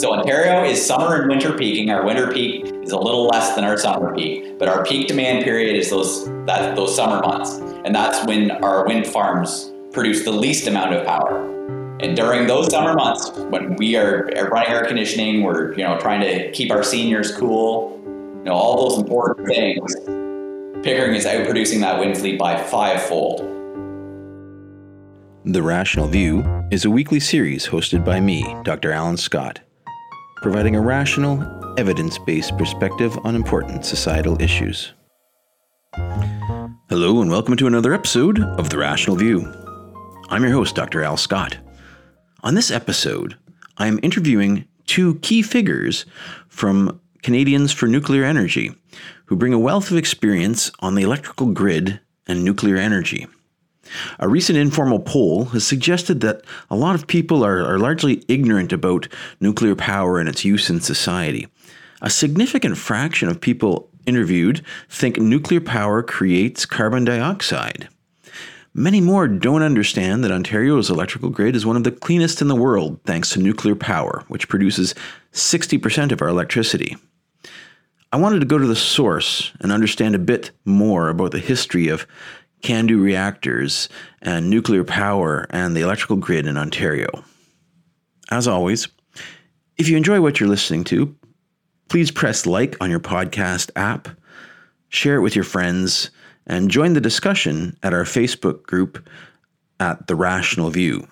So Ontario is summer and winter peaking. Our winter peak is a little less than our summer peak, but our peak demand period is those that those summer months, and that's when our wind farms produce the least amount of power. And during those summer months, when we are running air conditioning, we're you know trying to keep our seniors cool, you know all those important things. Pickering is outproducing that wind fleet by fivefold. The Rational View is a weekly series hosted by me, Dr. Alan Scott, providing a rational, evidence based perspective on important societal issues. Hello, and welcome to another episode of The Rational View. I'm your host, Dr. Al Scott. On this episode, I am interviewing two key figures from Canadians for Nuclear Energy who bring a wealth of experience on the electrical grid and nuclear energy. A recent informal poll has suggested that a lot of people are, are largely ignorant about nuclear power and its use in society. A significant fraction of people interviewed think nuclear power creates carbon dioxide. Many more don't understand that Ontario's electrical grid is one of the cleanest in the world thanks to nuclear power, which produces 60% of our electricity. I wanted to go to the source and understand a bit more about the history of CANDU reactors and nuclear power and the electrical grid in Ontario. As always, if you enjoy what you're listening to, please press like on your podcast app, share it with your friends, and join the discussion at our Facebook group at The Rational View.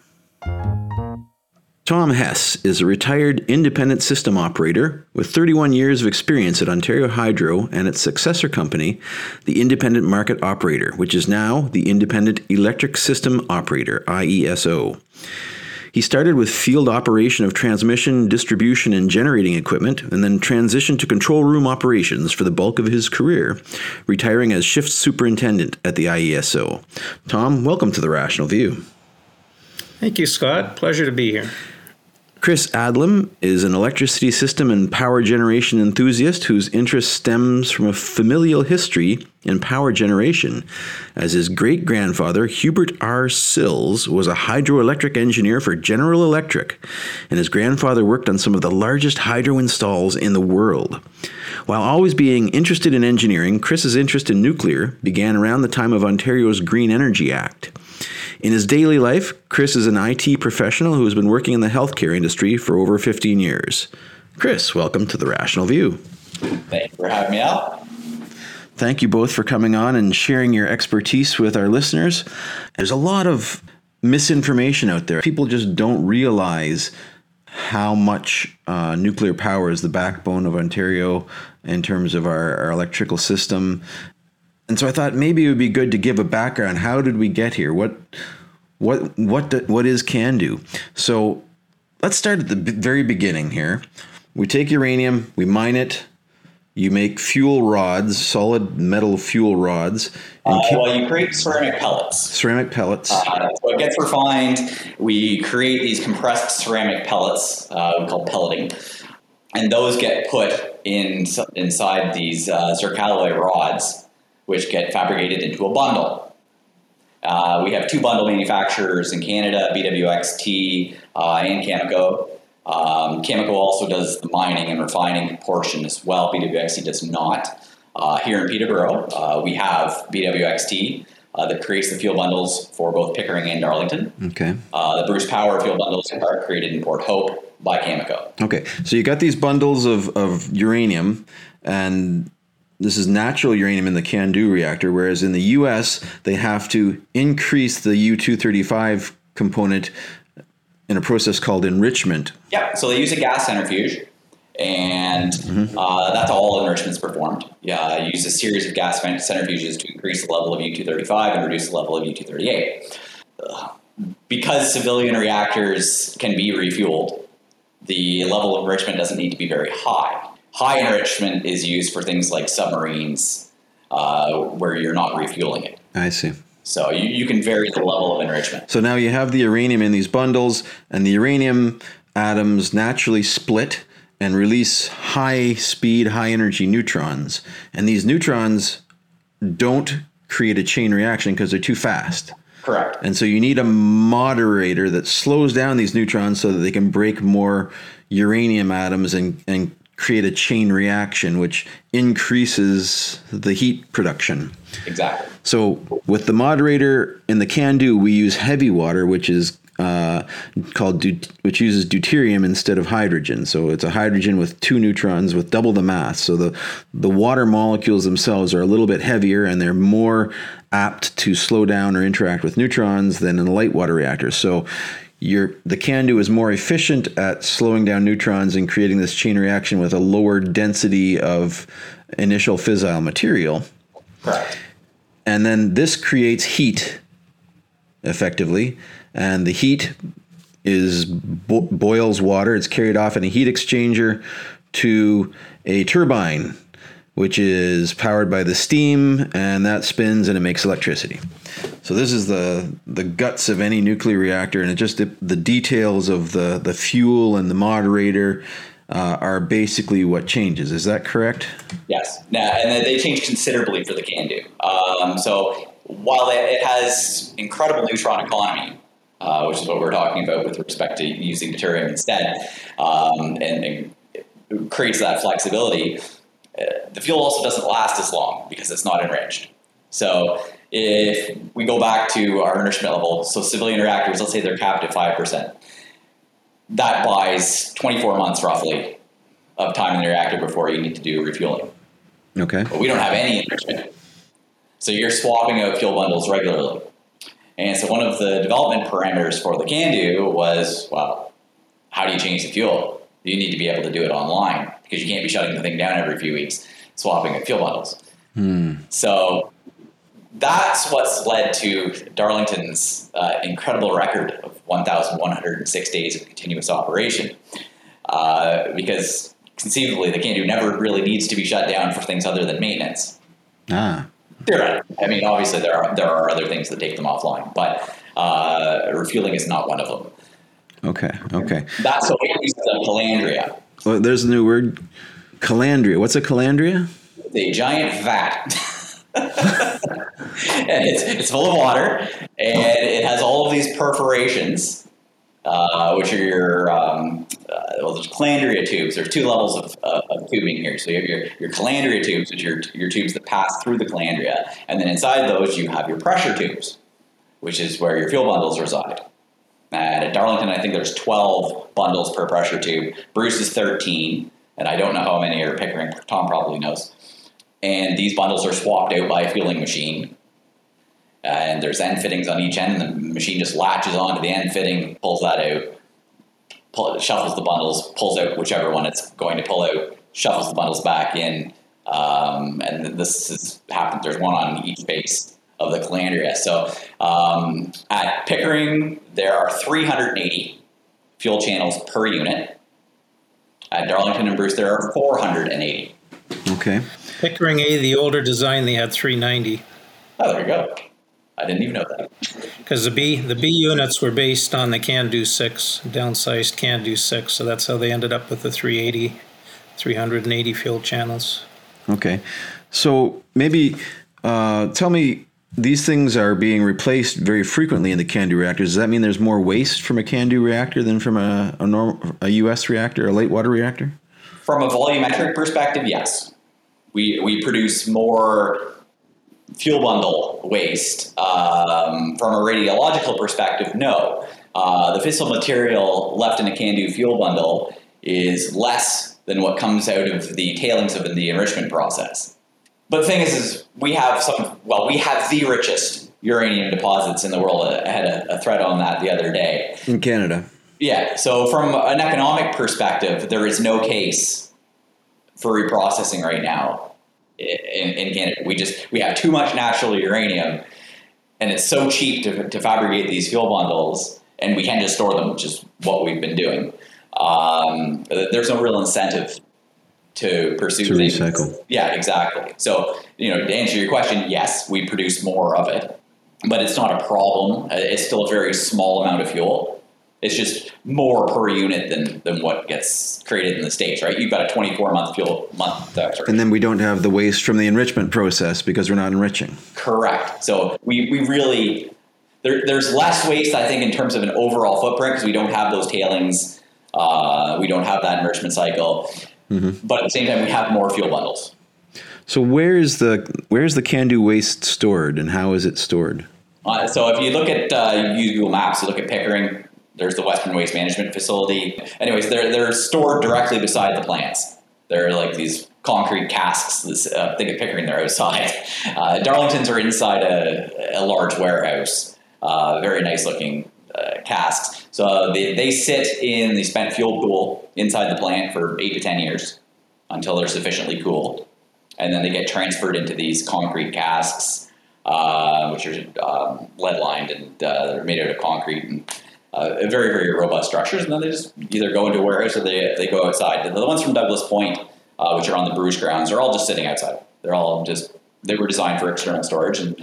Tom Hess is a retired independent system operator with 31 years of experience at Ontario Hydro and its successor company, the Independent Market Operator, which is now the Independent Electric System Operator, IESO. He started with field operation of transmission, distribution, and generating equipment, and then transitioned to control room operations for the bulk of his career, retiring as shift superintendent at the IESO. Tom, welcome to the Rational View. Thank you, Scott. Pleasure to be here. Chris Adlam is an electricity system and power generation enthusiast whose interest stems from a familial history in power generation, as his great grandfather, Hubert R. Sills, was a hydroelectric engineer for General Electric, and his grandfather worked on some of the largest hydro installs in the world. While always being interested in engineering, Chris's interest in nuclear began around the time of Ontario's Green Energy Act. In his daily life, Chris is an IT professional who has been working in the healthcare industry for over 15 years. Chris, welcome to the Rational View. Thank you for having me out. Thank you both for coming on and sharing your expertise with our listeners. There's a lot of misinformation out there. People just don't realize how much uh, nuclear power is the backbone of Ontario in terms of our, our electrical system and so I thought maybe it would be good to give a background. How did we get here? What what what do, what is CANDU? So let's start at the very beginning here. We take uranium, we mine it. You make fuel rods, solid metal fuel rods. Uh, well, you create ceramic pellets. Ceramic pellets. Uh, so it gets refined. We create these compressed ceramic pellets, uh, we call pelleting, and those get put in inside these uh, zircaloy rods which get fabricated into a bundle. Uh, we have two bundle manufacturers in Canada, BWXT uh, and Cameco. Um, Cameco also does the mining and refining portion as well. BWXT does not. Uh, here in Peterborough, uh, we have BWXT uh, that creates the fuel bundles for both Pickering and Darlington. Okay. Uh, the Bruce Power fuel bundles are created in Port Hope by Cameco. Okay, so you got these bundles of, of uranium, and this is natural uranium in the CANDU reactor, whereas in the US, they have to increase the U 235 component in a process called enrichment. Yeah, so they use a gas centrifuge, and mm-hmm. uh, that's all enrichment's performed. Yeah, use a series of gas centrifuges to increase the level of U 235 and reduce the level of U 238. Because civilian reactors can be refueled, the level of enrichment doesn't need to be very high. High enrichment is used for things like submarines, uh, where you're not refueling it. I see. So you, you can vary the level of enrichment. So now you have the uranium in these bundles, and the uranium atoms naturally split and release high speed, high energy neutrons. And these neutrons don't create a chain reaction because they're too fast. Correct. And so you need a moderator that slows down these neutrons so that they can break more uranium atoms and, and create a chain reaction, which increases the heat production. Exactly. So with the moderator in the CANDU, we use heavy water, which is uh, called deut- which uses deuterium instead of hydrogen. So it's a hydrogen with two neutrons with double the mass. So the the water molecules themselves are a little bit heavier and they're more apt to slow down or interact with neutrons than in a light water reactor. So your the CANDU is more efficient at slowing down neutrons and creating this chain reaction with a lower density of initial fissile material. Correct. And then this creates heat effectively. And the heat is bo- boils water. It's carried off in a heat exchanger to a turbine, which is powered by the steam, and that spins and it makes electricity. So this is the the guts of any nuclear reactor, and it just the, details of the the fuel and the moderator uh, are basically what changes. Is that correct? Yes. Now, and they change considerably for the CANDU. Um, so while it, it has incredible neutron economy, uh, which is what we're talking about with respect to using deuterium instead, um, and, and creates that flexibility. Uh, the fuel also doesn't last as long because it's not enriched. So if we go back to our enrichment level, so civilian reactors, let's say they're capped at five percent, that buys 24 months roughly of time in the reactor before you need to do refueling. Okay. But we don't have any enrichment. So you're swapping out fuel bundles regularly. And so one of the development parameters for the CANDU was, well, how do you change the fuel? You need to be able to do it online because you can't be shutting the thing down every few weeks, swapping fuel bundles. So that's what's led to Darlington's uh, incredible record of 1,106 days of continuous operation. Uh, because conceivably, the CANDU never really needs to be shut down for things other than maintenance. Ah. Theoretically, I mean, obviously there are there are other things that take them offline, but uh, refueling is not one of them. Okay. Okay. That's what we use the calandria, Well, there's a new word. Calandria. What's a calandria? the giant vat. and it's, it's full of water, and it has all of these perforations, uh, which are your um, uh, well, there's calandria tubes. There's two levels of, uh, of tubing here. So you have your, your calandria tubes, which are your tubes that pass through the calandria, and then inside those you have your pressure tubes, which is where your fuel bundles reside. At Darlington, I think there's 12 bundles per pressure tube. Bruce is 13, and I don't know how many are Pickering. Tom probably knows. And these bundles are swapped out by a fueling machine. And there's end fittings on each end, and the machine just latches onto the end fitting, pulls that out, pull, shuffles the bundles, pulls out whichever one it's going to pull out, shuffles the bundles back in. Um, and this has happened. There's one on each base of the calandria. So um, at Pickering, there are 380 fuel channels per unit. At Darlington and Bruce, there are 480. Okay. Pickering A, the older design, they had 390 Oh, there you go. I didn't even know that. because the B the B units were based on the CANDU six, downsized CANDU six, so that's how they ended up with the 380, 380 fuel channels. Okay. So maybe uh, tell me these things are being replaced very frequently in the CANDU reactors. Does that mean there's more waste from a CANDU reactor than from a a, a U.S. reactor, a light water reactor? From a volumetric perspective, yes. We, we produce more fuel bundle waste. Um, from a radiological perspective, no. Uh, the fissile material left in a CANDU fuel bundle is less than what comes out of the tailings of the enrichment process. But the thing is, is we have some, well, we have the richest uranium deposits in the world. I had a, a thread on that the other day. In Canada. Yeah. So from an economic perspective, there is no case for reprocessing right now in, in Canada. We just we have too much natural uranium, and it's so cheap to, to fabricate these fuel bundles, and we can just store them, which is what we've been doing. Um, there's no real incentive to pursue To things. recycle. Yeah, exactly. So you know, to answer your question, yes, we produce more of it, but it's not a problem. Uh, It's still a very small amount of fuel. It's just more per unit than, than what gets created in the states, right? You've got a 24 month fuel month. Uh, And then we don't have the waste from the enrichment process because we're not enriching. correct. So we, we really there, there's less waste, I think, in terms of an overall footprint because we don't have those tailings. Uh, we don't have that enrichment cycle. Mm-hmm. But at the same time, we have more fuel bundles. So where's the where's the CANDU waste stored, and how is it stored? Uh, so if you look at uh, Google Maps, you look at Pickering. There's the Western Waste Management Facility. Anyways, they're they're stored directly beside the plants. They're like these concrete casks. This, uh, think of Pickering, they're outside. Uh, Darlingtons are inside a, a large warehouse. Uh, very nice looking uh, casks. So they, they sit in the spent fuel pool inside the plant for eight to ten years until they're sufficiently cooled, and then they get transferred into these concrete casks, uh, which are um, lead lined and uh, they're made out of concrete and uh, very very robust structures. And then they just either go into a warehouse or they they go outside. The ones from Douglas Point, uh, which are on the Bruce grounds, are all just sitting outside. They're all just they were designed for external storage and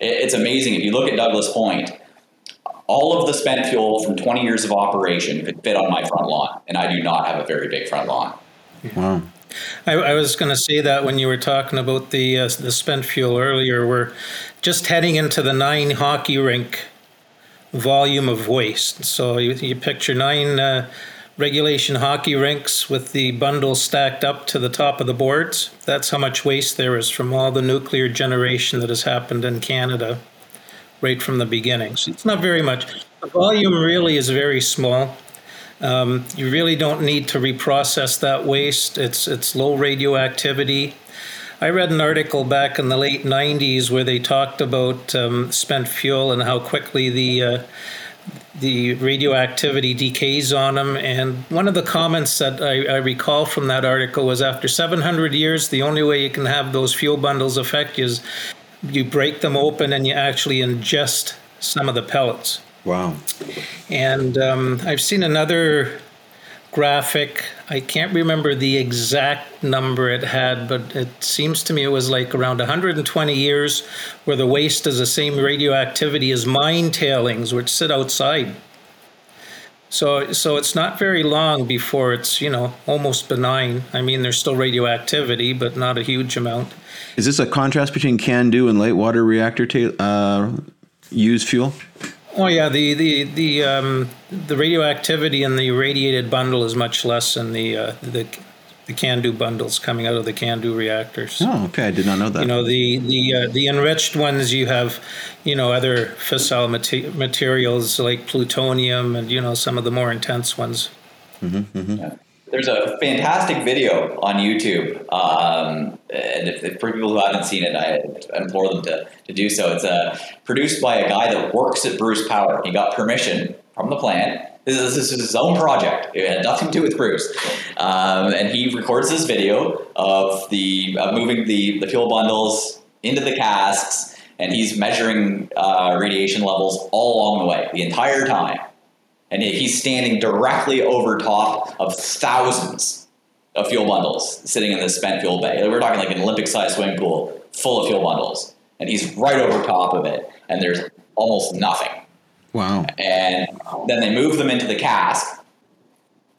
it's amazing if you look at Douglas Point all of the spent fuel from 20 years of operation could fit on my front lawn, and I do not have a very big front lawn. Wow. I, I was going to say that when you were talking about the uh, the spent fuel earlier, we're just heading into the nine hockey rink volume of waste. So you, you picture nine uh, regulation hockey rinks with the bundles stacked up to the top of the boards. That's how much waste there is from all the nuclear generation that has happened in Canada right from the beginning. So it's not very much. The volume really is very small. Um, you really don't need to reprocess that waste. It's it's low radioactivity. I read an article back in the late '90s where they talked about um, spent fuel and how quickly the uh, the radioactivity decays on them. And one of the comments that I, I, recall from that article was after 700 years, the only way you can have those fuel bundles affect you is you break them open and you actually ingest some of the pellets. Wow. And um, I've seen another graphic. I can't remember the exact number it had, but it seems to me it was like around 120 years where the waste is the same radioactivity as mine tailings, which sit outside. So, so it's not very long before it's you know almost benign. I mean, there's still radioactivity, but not a huge amount. Is this a contrast between CANDU and light water reactor ta- uh, used fuel? Oh yeah, the the the um, the radioactivity in the irradiated bundle is much less than the uh, the the CANDU bundles coming out of the CANDU reactors. Oh, okay, I did not know that. You know the the uh, the enriched ones you have, you know, other fissile materials like plutonium and you know some of the more intense ones. Mm-hmm, mm-hmm. Yeah. There's a fantastic video on YouTube, um, and if, if, for people who haven't seen it, I implore them to, to do so. It's uh, produced by a guy that works at Bruce Power. He got permission from the plant. This is, this is his own project. It had nothing to do with Bruce, um, and he records this video of the of moving the the fuel bundles into the casks, and he's measuring uh, radiation levels all along the way, the entire time and he's standing directly over top of thousands of fuel bundles sitting in this spent fuel bay. We're talking like an Olympic-sized swimming pool full of fuel bundles, and he's right over top of it, and there's almost nothing. Wow! And then they move them into the cask,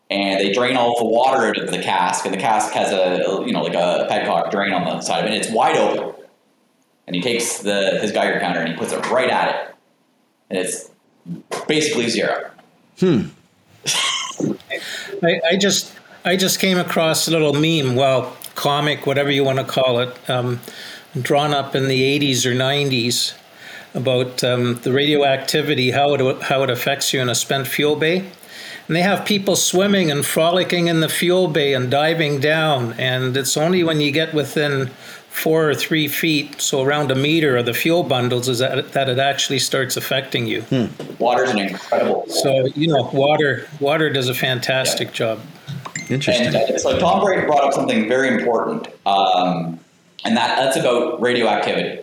and they drain all the water out of the cask, and the cask has a you know like a petcock drain on the side of it, and it's wide open. And he takes the his Geiger counter and he puts it right at it, and it's basically zero. Hmm. I, I, just I just came across a little meme, well, comic, whatever you want to call it, um, drawn up in the 80s or 90s about um, the radioactivity, how it how it affects you in a spent fuel bay. And they have people swimming and frolicking in the fuel bay and diving down. And it's only when you get within four or three feet, so around a meter of the fuel bundles, is that, that it actually starts affecting you. Hmm. Water's an incredible. So you know, water water does a fantastic yeah. job. Interesting. And uh, so Tom Brady brought up something very important, um, and that that's about radioactivity.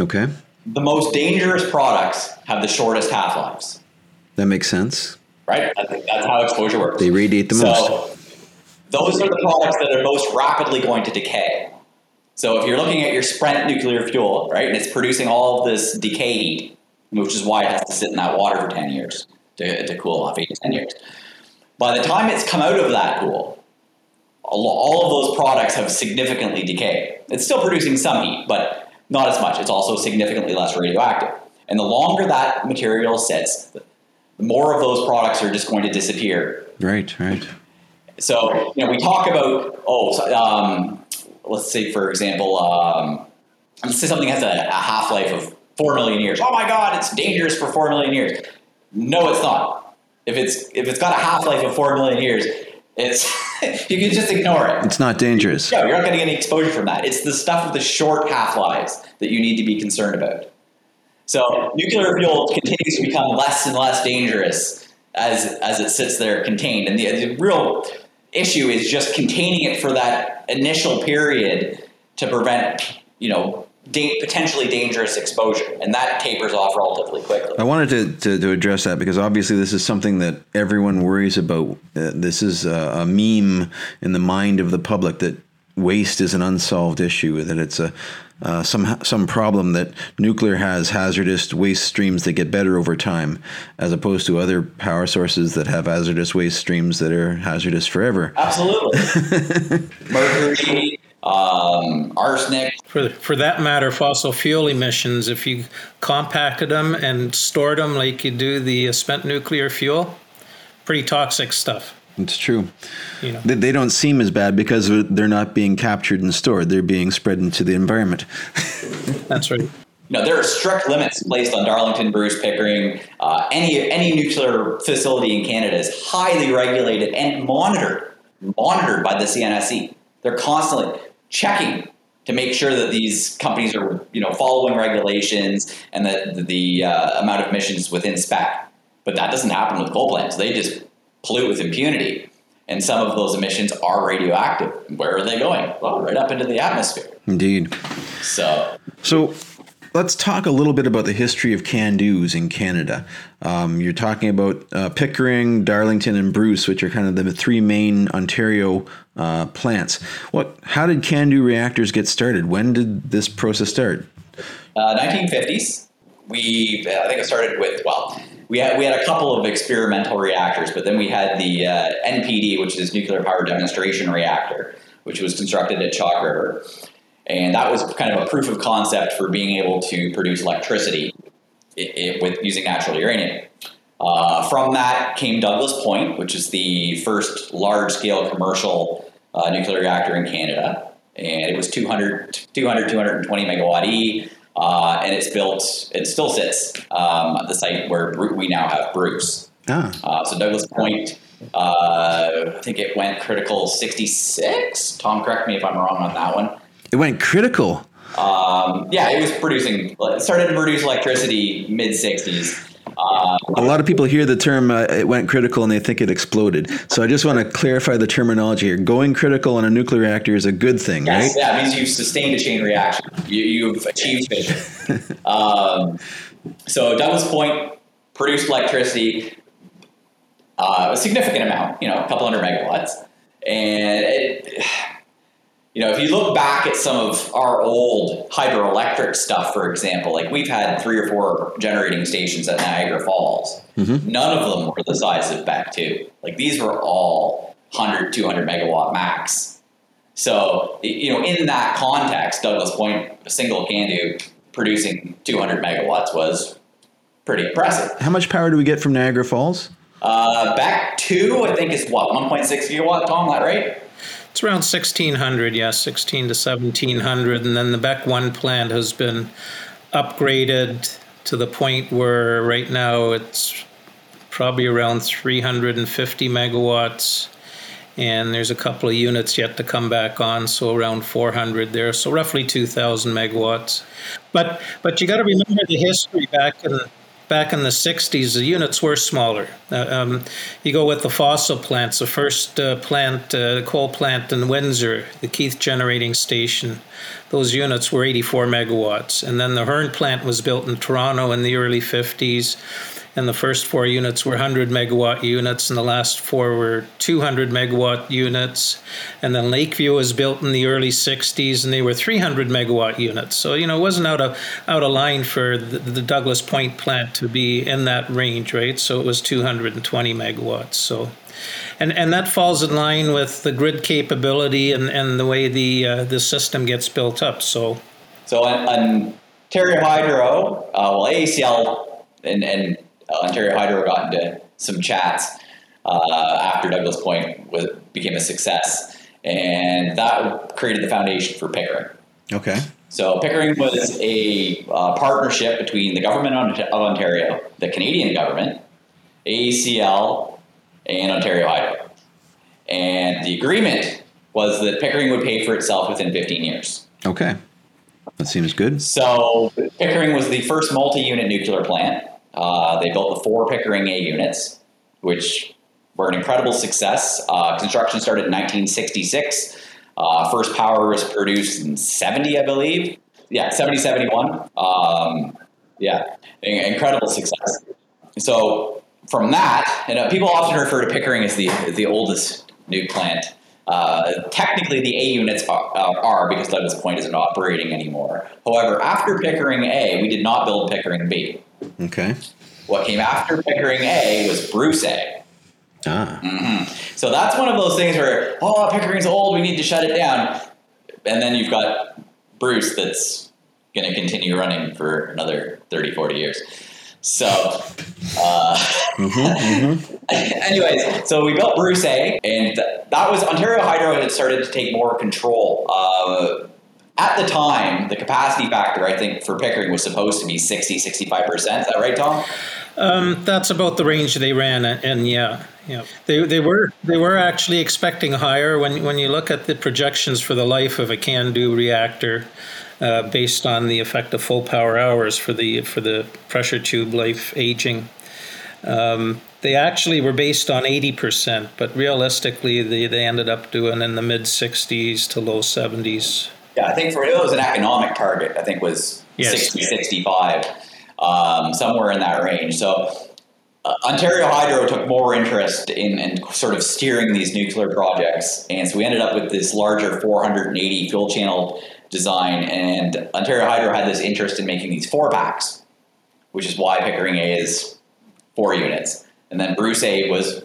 Okay. The most dangerous products have the shortest half lives. That makes sense. Right. That's how exposure works. They radiate the so, most. Those are the products that are most rapidly going to decay. So if you're looking at your spent nuclear fuel, right, and it's producing all of this decay heat, which is why it has to sit in that water for 10 years to, to cool off, 8 to 10 years. By the time it's come out of that pool, all of those products have significantly decayed. It's still producing some heat, but not as much. It's also significantly less radioactive. And the longer that material sits, the more of those products are just going to disappear. Right, right. So, you know, we talk about, oh, um, let's say, for example, um, let's say something has a, a half life of 4 million years. Oh my God, it's dangerous for 4 million years. No, it's not. If it's, if it's got a half life of 4 million years, it's you can just ignore it. It's not dangerous. Yeah, you're not getting any exposure from that. It's the stuff with the short half lives that you need to be concerned about. So nuclear fuel continues to become less and less dangerous as as it sits there contained, and the, the real issue is just containing it for that initial period to prevent you know da- potentially dangerous exposure, and that tapers off relatively quickly. I wanted to, to, to, address that because obviously this is something that everyone worries about. Uh, this is a, a, meme in the mind of the public that waste is an unsolved issue, that it's a uh, some some problem that nuclear has hazardous waste streams that get better over time, as opposed to other power sources that have hazardous waste streams that are hazardous forever. Absolutely, mercury, um, arsenic. For, for that matter, fossil fuel emissions, if you compacted them and stored them like you do the spent nuclear fuel, pretty toxic stuff. It's true. You know. they, they don't seem as bad because they're not being captured and stored. They're being spread into the environment. That's right. No, there are strict limits placed on Darlington, Bruce, Pickering. Uh, any any nuclear facility in Canada is highly regulated and monitored, monitored by the CNSC. They're constantly checking to make sure that these companies are you know following regulations and that the uh, amount of emissions within spec. But that doesn't happen with coal plants. They just pollute with impunity. And some of those emissions are radioactive. Where are they going? Well, right up into the atmosphere. Indeed. So, so let's talk a little bit about the history of CANDUs in Canada. Um, you're talking about uh, Pickering, Darlington, and Bruce, which are kind of the three main Ontario uh, plants. What? How did CANDU reactors get started? When did this process start? Uh, 1950s. We, I think it started with well, we had we had a couple of experimental reactors, but then we had the uh, NPD, which is nuclear power demonstration reactor, which was constructed at Chalk River. And that was kind of a proof of concept for being able to produce electricity it, it, with using natural uranium. Uh, from that came Douglas Point, which is the first large scale commercial uh, nuclear reactor in Canada. And it was 200, 200 220 megawatt E. Uh, and it's built, it still sits um, at the site where we now have Bruce. Ah. Uh, so Douglas Point, uh, I think it went critical 66. Tom, correct me if I'm wrong on that one. It went critical. Um, yeah, it was producing. It started to produce electricity mid '60s. Uh, a lot of people hear the term uh, "it went critical" and they think it exploded. So I just want to clarify the terminology here. Going critical on a nuclear reactor is a good thing, yes, right? Yeah, it means you've sustained a chain reaction. You, have achieved fission. um, so Douglas Point produced electricity, uh, a significant amount, you know, a couple hundred megawatts, and it you know, if you look back at some of our old hydroelectric stuff, for example, like we've had three or four generating stations at Niagara Falls. Mm-hmm. None of them were the size of Beck 2. Like these were all 100, 200 megawatt max. So, you know, in that context, Douglas Point, a single CANDU producing 200 megawatts was pretty impressive. How much power do we get from Niagara Falls? Uh, Beck 2, I think, is what, 1.6 gigawatt, Tom, that right? It's around 1600, yes, 16 to 1700. And then the Beck 1 plant has been upgraded to the point where right now it's probably around 350 megawatts. And there's a couple of units yet to come back on, so around 400 there, so roughly 2,000 megawatts. But but you got to remember the history back in back in the 60s, the units were smaller. Uh, um, you go with the fossil plants, the first uh, plant, uh, coal plant in Windsor, the Keith Generating Station, those units were 84 megawatts. And then the Hearn plant was built in Toronto in the early 50s and the first four units were 100 megawatt units, and the last four were 200 megawatt units. And then Lakeview was built in the early 60s, and they were 300 megawatt units. So you know, it wasn't out of out of line for the, the Douglas Point plant to be in that range, right? So it was 220 megawatts. So. And, and that falls in line with the grid capability and, and the way the uh, the system gets built up. So, so Ontario Hydro, uh, well, AECL and, and Ontario Hydro got into some chats uh, after Douglas Point was, became a success, and that created the foundation for Pickering. Okay. So Pickering was a uh, partnership between the government of Ontario, the Canadian government, AECL, and Ontario Hydro. And the agreement was that Pickering would pay for itself within 15 years. Okay. That seems good. So Pickering was the first multi-unit nuclear plant. Uh, they built the four Pickering A units, which were an incredible success. Uh, construction started in 1966. Uh, first power was produced in 70, I believe. Yeah, 70, 71. Um, yeah, incredible success. So from that, you know, people often refer to Pickering as the the oldest nuke plant. Uh, technically, the A units are, are, because Douglas Point isn't operating anymore. However, after Pickering A, we did not build Pickering B. Okay. What came after Pickering A was Bruce A. Ah. Mm-hmm. So that's one of those things where, oh, Pickering's old, we need to shut it down. And then you've got Bruce that's going to continue running for another 30, 40 years. So, uh, mm-hmm, mm-hmm. anyways, so we built Bruce A, and that was Ontario Hydro had started to take more control. Uh, at the time, the capacity factor, I think, for Pickering was supposed to be 60, 65%. Is that right, Tom? Um, that's about the range they ran, and yeah, yeah, they, they were they were actually expecting higher when when you look at the projections for the life of a CANDU reactor. Uh, based on the effect of full power hours for the for the pressure tube life aging. Um, they actually were based on 80%, but realistically, they, they ended up doing in the mid 60s to low 70s. Yeah, I think for it was an economic target, I think was yes. 60, 65, um, somewhere in that range. So uh, Ontario Hydro took more interest in, in sort of steering these nuclear projects, and so we ended up with this larger 480 fuel channel design. And Ontario Hydro had this interest in making these four packs, which is why Pickering A is four units, and then Bruce A was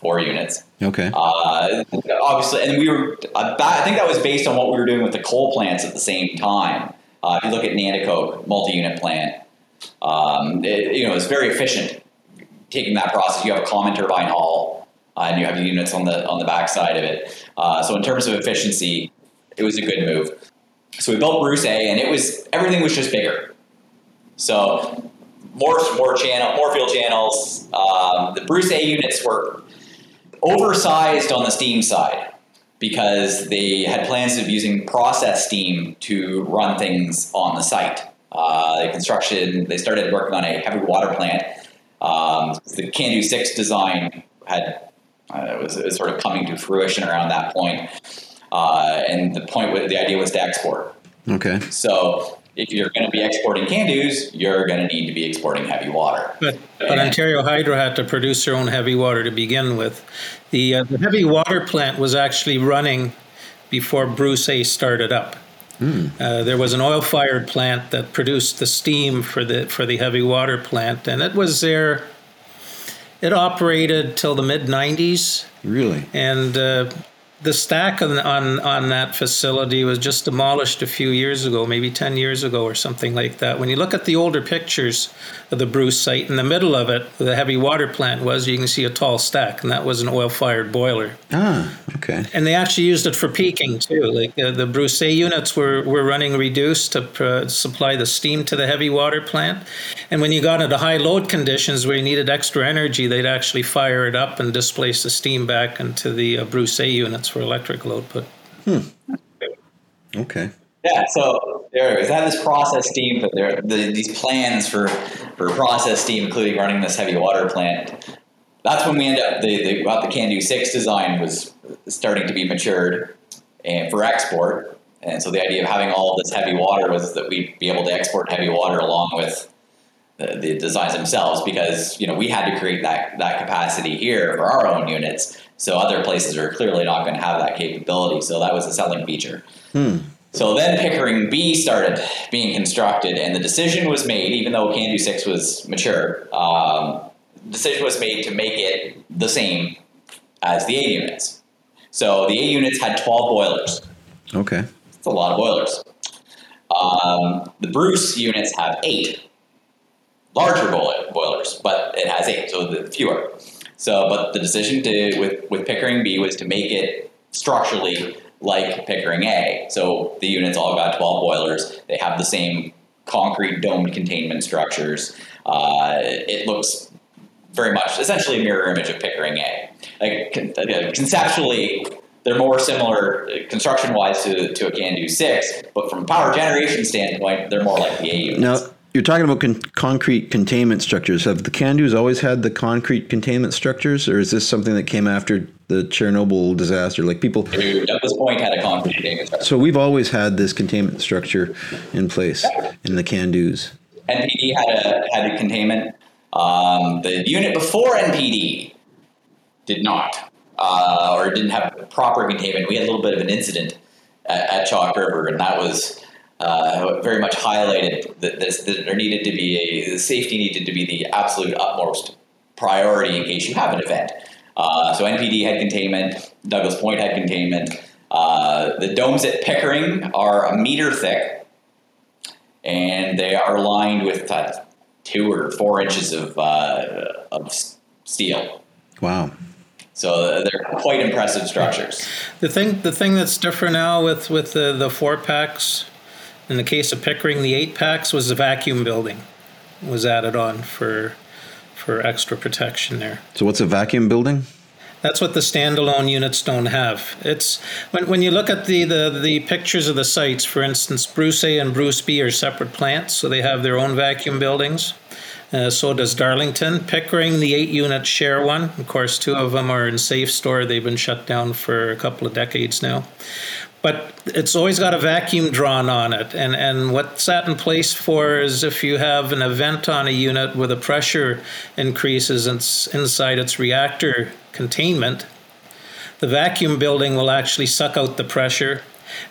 four units. Okay. Uh, obviously, and we were. Uh, I think that was based on what we were doing with the coal plants at the same time. Uh, if you look at Nanticoke multi-unit plant, um, it, you know, it's very efficient taking that process, you have a common turbine hall, uh, and you have units on the on the back side of it. Uh, so in terms of efficiency, it was a good move. So we built Bruce A, and it was everything was just bigger. So more more channel, more fuel channels. Um, the Bruce A units were oversized on the steam side because they had plans of using process steam to run things on the site. Uh, the construction, they started working on a heavy water plant um, the CANDU 6 design had uh, was, was, sort of coming to fruition around that point. Uh, and the point, with, the idea was to export. Okay. So if you're going to be exporting CANDUs, you're going to need to be exporting heavy water. But, but Ontario Hydro had to produce their own heavy water to begin with. The, uh, the heavy water plant was actually running before Bruce A started up. Mm. Uh, there was an oil-fired plant that produced the steam for the for the heavy water plant, and it was there. It operated till the mid '90s. Really, and uh, the stack on, on on that facility was just demolished a few years ago, maybe ten years ago or something like that. When you look at the older pictures of the Bruce site, in the middle of it, the heavy water plant was, you can see a tall stack, and that was an oil-fired boiler. Ah, okay. And they actually used it for peaking too. Like uh, the Bruce A units were were running reduced to uh, supply the steam to the heavy water plant, and when you got into high load conditions where you needed extra energy, they'd actually fire it up and displace the steam back into the uh, Bruce A units for electrical output. Hmm. Okay. Yeah, so there is. They have this process steam, but there the, these plans for for process steam, including running this heavy water plant. That's when we end up. The the, about the CANDU six design was starting to be matured, and for export. And so the idea of having all of this heavy water was that we'd be able to export heavy water along with the, the designs themselves, because you know we had to create that that capacity here for our own units so other places are clearly not going to have that capability. So that was a selling feature. Hmm. So then Pickering B started being constructed, and the decision was made, even though CANDU 6 was mature, um, decision was made to make it the same as the A units. So the A units had 12 boilers. Okay. It's a lot of boilers. Um, the Bruce units have eight larger boilers, but it has eight, so the fewer. So, but the decision to with with Pickering B was to make it structurally like Pickering A. So the units all got 12 boilers. They have the same concrete domed containment structures. Uh, it looks very much essentially a mirror image of Pickering A. Like uh, conceptually, they're more similar construction wise to, to a CANDU 6, but from a power generation standpoint, they're more like the A units. You're talking about con- concrete containment structures. Have the CANDUs always had the concrete containment structures, or is this something that came after the Chernobyl disaster? Like people. Douglas Point had a concrete containment structure. So we've always had this containment structure in place in the CANDUs. NPD had a had a containment. Um, the unit before NPD did not, uh, or didn't have proper containment. We had a little bit of an incident at, at Chalk River, and that was uh, very much highlighted that, this, that there needed to be a the safety needed to be the absolute utmost priority in case you have an event. Uh, so NPD had containment, Douglas Point had containment. Uh, the domes at Pickering are a meter thick, and they are lined with uh, two or four inches of, uh, of steel. Wow. So they're quite impressive structures. The thing, the thing that's different now with with the, the four packs, in the case of Pickering, the eight packs was the vacuum building was added on for for extra protection there. So what's a vacuum building? That's what the standalone units don't have. It's when, when you look at the, the, the pictures of the sites, for instance, Bruce A and Bruce B are separate plants, so they have their own vacuum buildings. Uh, so does Darlington. Pickering, the eight units share one. Of course, two of them are in safe store. They've been shut down for a couple of decades now. But it's always got a vacuum drawn on it. And, and what's that in place for is if you have an event on a unit where the pressure increases inside its reactor containment, the vacuum building will actually suck out the pressure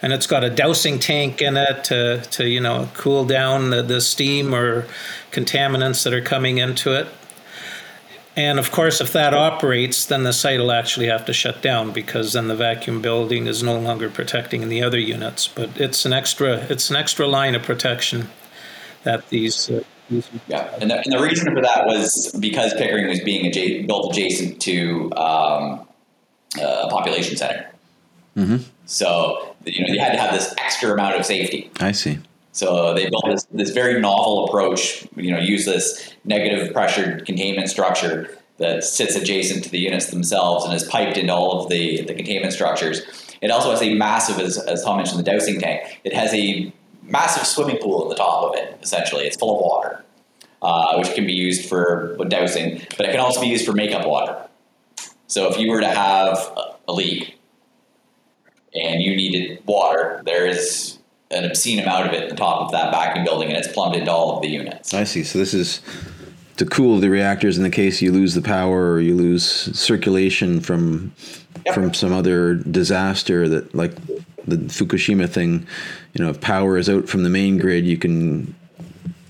and it's got a dousing tank in it to, to you know cool down the, the steam or contaminants that are coming into it. And of course, if that operates, then the site will actually have to shut down because then the vacuum building is no longer protecting the other units. But it's an extra it's an extra line of protection that these. Uh, these yeah, and the, and the reason for that was because Pickering was being adjacent, built adjacent to um, a population center. Mm-hmm. So you know you had to have this extra amount of safety. I see. So they built this, this very novel approach. You know, use this negative pressure containment structure that sits adjacent to the units themselves and is piped into all of the, the containment structures. It also has a massive, as, as Tom mentioned, the dousing tank. It has a massive swimming pool at the top of it. Essentially, it's full of water, uh, which can be used for dousing, but it can also be used for makeup water. So if you were to have a leak and you needed water, there is an obscene amount of it at the top of that backing building, and it's plumbed into all of the units. I see. So this is to cool the reactors in the case you lose the power or you lose circulation from yep. from some other disaster that like the Fukushima thing. You know, if power is out from the main grid, you can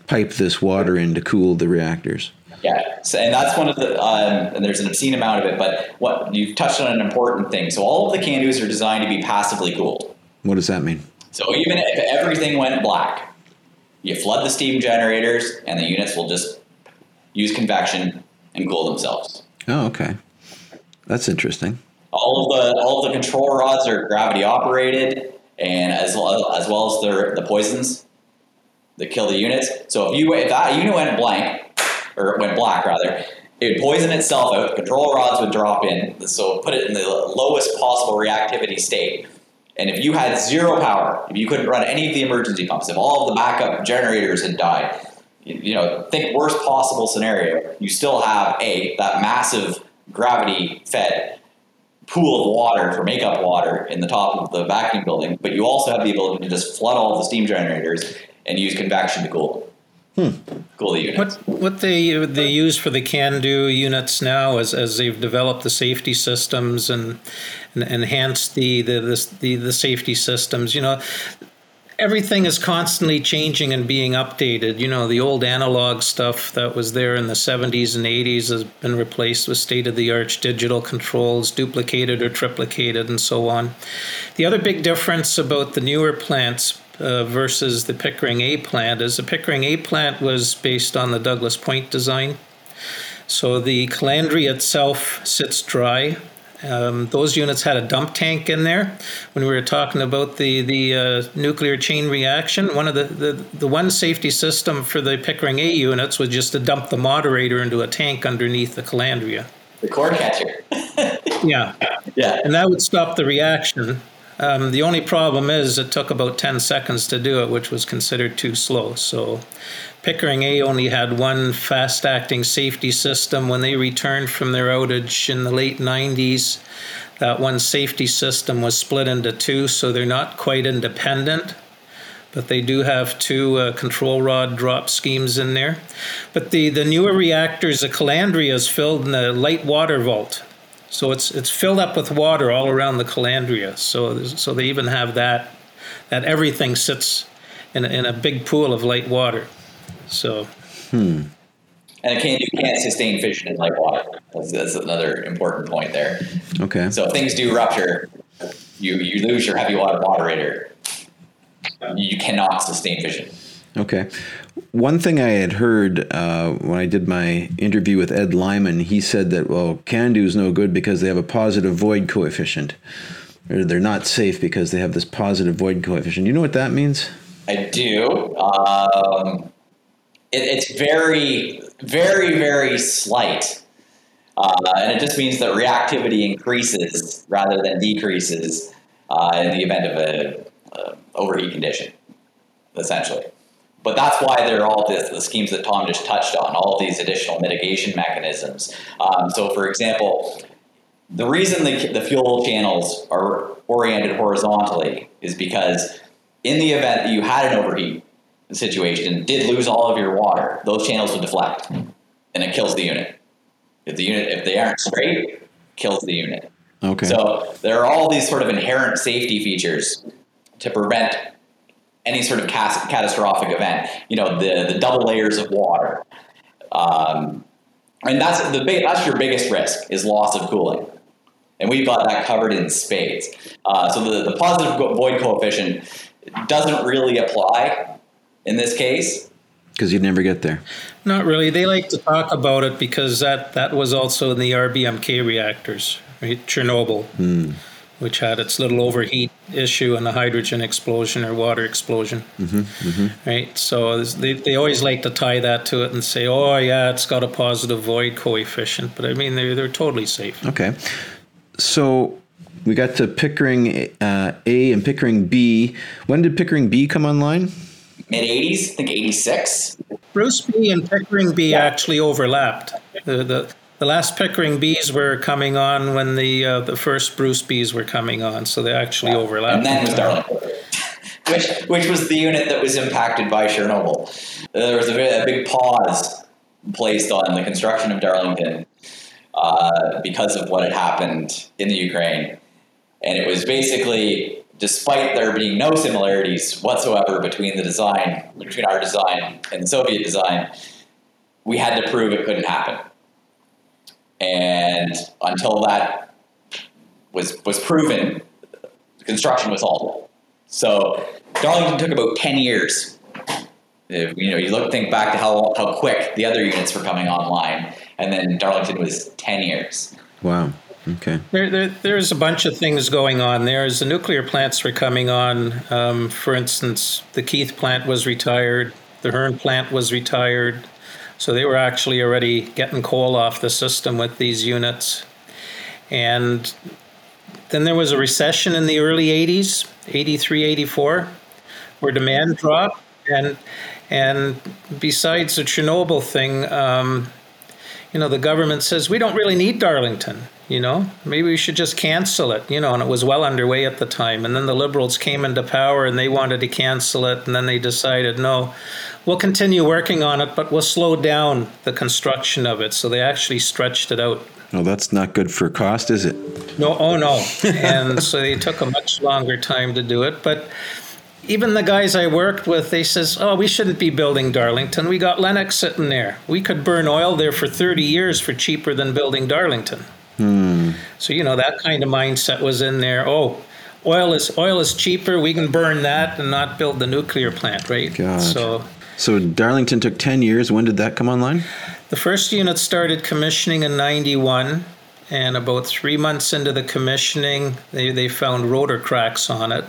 pipe this water in to cool the reactors. Yeah, so, and that's one of the, um, and there's an obscene amount of it, but what you've touched on an important thing. So all of the CANDUs are designed to be passively cooled. What does that mean? So even if everything went black, you flood the steam generators, and the units will just use convection and cool themselves. Oh, okay, that's interesting. All of the all of the control rods are gravity operated, and as well as, well as the the poisons that kill the units. So if you if that unit went blank or went black rather, it would poison itself out. The control rods would drop in, so put it in the lowest possible reactivity state. And if you had zero power, if you couldn't run any of the emergency pumps, if all of the backup generators had died, you know, think worst possible scenario, you still have a that massive gravity fed pool of water for makeup water in the top of the vacuum building, but you also have the ability to just flood all the steam generators and use convection to cool them. Hmm. Cool the units. What what they they use for the CANDU units now, as as they've developed the safety systems and, and enhanced the the, the the the safety systems, you know, everything is constantly changing and being updated. You know, the old analog stuff that was there in the 70s and 80s has been replaced with state of the art digital controls, duplicated or triplicated, and so on. The other big difference about the newer plants uh, versus the Pickering A plant is the Pickering A plant was based on the Douglas Point design. So the calandria itself sits dry. Um, those units had a dump tank in there. When we were talking about the the uh, nuclear chain reaction, one of the, the the one safety system for the Pickering A units was just to dump the moderator into a tank underneath the calandria. The core catcher. yeah. Yeah. And that would stop the reaction. Um, the only problem is it took about 10 seconds to do it, which was considered too slow. So Pickering A only had one fast acting safety system. When they returned from their outage in the late 90s, that one safety system was split into two, so they're not quite independent. But they do have two uh, control rod drop schemes in there. But the, the newer reactors, the Calandria is filled in a light water vault. So it's it's filled up with water all around the calandria. So so they even have that that everything sits in a, in a big pool of light water. So. Hmm. And it can't, you can't sustain fission in light water. That's, that's another important point there. Okay. So if things do rupture, you, you lose your heavy water moderator. You cannot sustain fission. Okay. One thing I had heard uh, when I did my interview with Ed Lyman, he said that, well, CANDU is no good because they have a positive void coefficient. Or they're not safe because they have this positive void coefficient. You know what that means? I do. Um, it, it's very, very, very slight. Uh, and it just means that reactivity increases rather than decreases uh, in the event of a, a overheat condition, essentially. But that's why there are all the, the schemes that Tom just touched on, all these additional mitigation mechanisms. Um, so, for example, the reason the, the fuel channels are oriented horizontally is because in the event that you had an overheat situation, did lose all of your water, those channels would deflect, and it kills the unit. If the unit, if they aren't straight, kills the unit. Okay. So there are all these sort of inherent safety features to prevent any sort of catastrophic event. You know, the the double layers of water, um, and that's the big. That's your biggest risk is loss of cooling, and we've got that covered in spades. Uh, so the the positive void coefficient doesn't really apply in this case because you'd never get there. Not really. They like to talk about it because that, that was also in the RBMK reactors, right? Chernobyl, mm. which had its little overheat issue and the hydrogen explosion or water explosion, mm-hmm, mm-hmm. right? So they, they always like to tie that to it and say, oh, yeah, it's got a positive void coefficient. But I mean, they're, they're totally safe. Okay. So we got to Pickering uh, A and Pickering B. When did Pickering B come online? Mid 80s, I think 86. Bruce B and Pickering B yeah. actually overlapped. The, the, the last Pickering Bs were coming on when the uh, the first Bruce Bs were coming on, so they actually yeah. overlapped. And then was Darlington, which which was the unit that was impacted by Chernobyl. There was a, a big pause placed on the construction of Darlington uh, because of what had happened in the Ukraine, and it was basically despite there being no similarities whatsoever between the design, between our design and the Soviet design, we had to prove it couldn't happen. And until that was was proven, construction was halted. So Darlington took about ten years. If, you know, you look think back to how how quick the other units were coming online, and then Darlington was ten years. Wow. Okay. There, there, there's a bunch of things going on there. As the nuclear plants were coming on, um, for instance, the Keith plant was retired, the Hearn plant was retired, so they were actually already getting coal off the system with these units. And then there was a recession in the early 80s, 83, 84, where demand dropped. And, and besides the Chernobyl thing, um, you know, the government says we don't really need Darlington you know? Maybe we should just cancel it you know and it was well underway at the time. And then the liberals came into power and they wanted to cancel it and then they decided no we'll continue working on it but we'll slow down the construction of it. So they actually stretched it out. Well that's not good for cost is it? No oh no. And so they took a much longer time to do it. But even the guys I worked with, they says, "Oh, we shouldn't be building Darlington. We got Lennox sitting there. We could burn oil there for 30 years for cheaper than building Darlington." Hmm. So, you know, that kind of mindset was in there. Oh, oil is oil is cheaper. We can burn that and not build the nuclear plant, right? God. So So Darlington took 10 years. When did that come online? the first unit started commissioning in 91 and about three months into the commissioning they, they found rotor cracks on it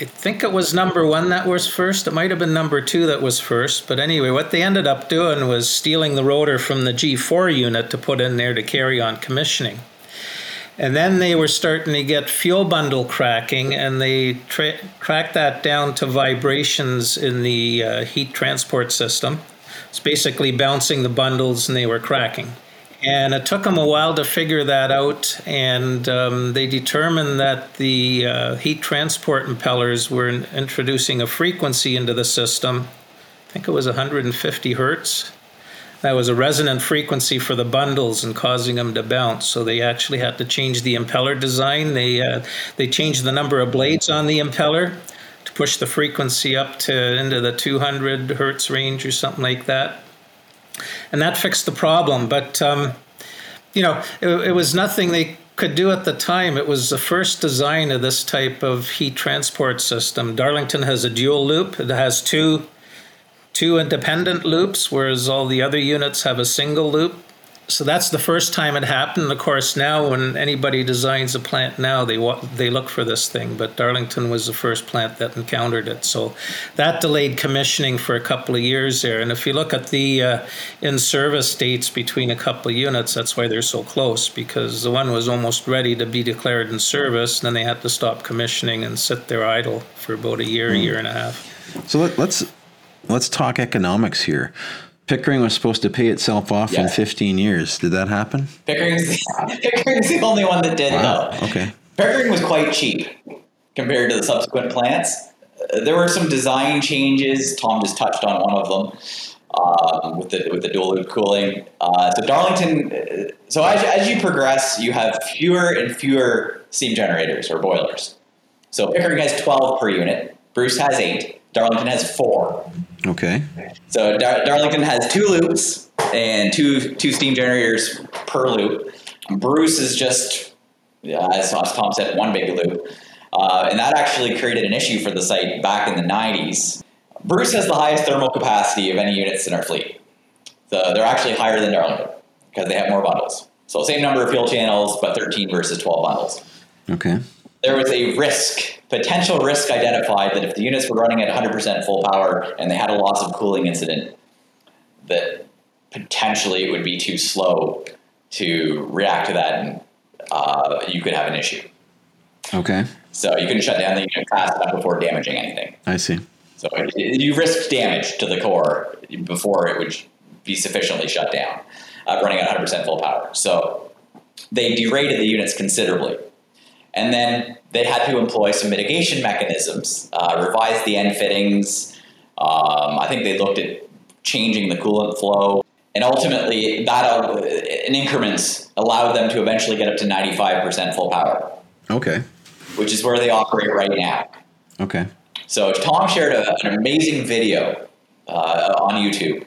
i think it was number one that was first it might have been number two that was first but anyway what they ended up doing was stealing the rotor from the g4 unit to put in there to carry on commissioning and then they were starting to get fuel bundle cracking, and they tra- that down to vibrations in the uh, heat transport system. It's basically bouncing the bundles, and they were cracking. And it took them a while to figure that out, and um, they determined that the uh, heat transport impellers were in- introducing a frequency into the system. I think it was 150 hertz that was a resonant frequency for the bundles and causing them to bounce. So they actually had to change the impeller design. They uh, they changed the number of blades on the impeller to push the frequency up to into the 200 hertz range or something like that, and that fixed the problem. But um, you know, it, it was nothing they could do at the time. It was the first design of this type of heat transport system. Darlington has a dual loop. It has two two independent loops, whereas all the other units have a single loop. So that's the first time it happened. Of course, now when anybody designs a plant now, they they look for this thing. But Darlington was the first plant that encountered it. So that delayed commissioning for a couple of years there. And if you look at the uh, in-service dates between a couple of units, that's why they're so close because the one was almost ready to be declared in service, and then they had to stop commissioning and sit there idle for about a year, a year and a half. So let, let's let's talk economics here. Pickering was supposed to pay itself off in 15 years. Did that happen? Pickering's the, Pickering's the only one that did though. Okay. Pickering was quite cheap compared to the subsequent plants. Uh, There were some design changes. Tom just touched on one of them um, with the with the dual loop cooling. Uh, so Darlington. uh, So as, as you progress, you have fewer and fewer steam generators or boilers. So Pickering has twelve per unit. Bruce has eight. Darlington has four. Okay. So Dar- Darlington has two loops and two two steam generators per loop. Bruce is just, yeah, as, as Tom said, one big loop, uh, and that actually created an issue for the site back in the '90s. Bruce has the highest thermal capacity of any units in our fleet. So they're actually higher than Darlington because they have more bundles. So same number of fuel channels, but 13 versus 12 bundles Okay. There was a risk, potential risk identified that if the units were running at 100% full power and they had a loss of cooling incident, that potentially it would be too slow to react to that and uh, you could have an issue. Okay. So you couldn't shut down the unit fast enough before damaging anything. I see. So it- you risk damage to the core before it would be sufficiently shut down, uh, running at 100% full power. So they derated the units considerably. And then they had to employ some mitigation mechanisms, uh, revise the end fittings. Um, I think they looked at changing the coolant flow. And ultimately, that uh, in increments allowed them to eventually get up to 95% full power, Okay. which is where they operate right now. Okay. So Tom shared a, an amazing video uh, on YouTube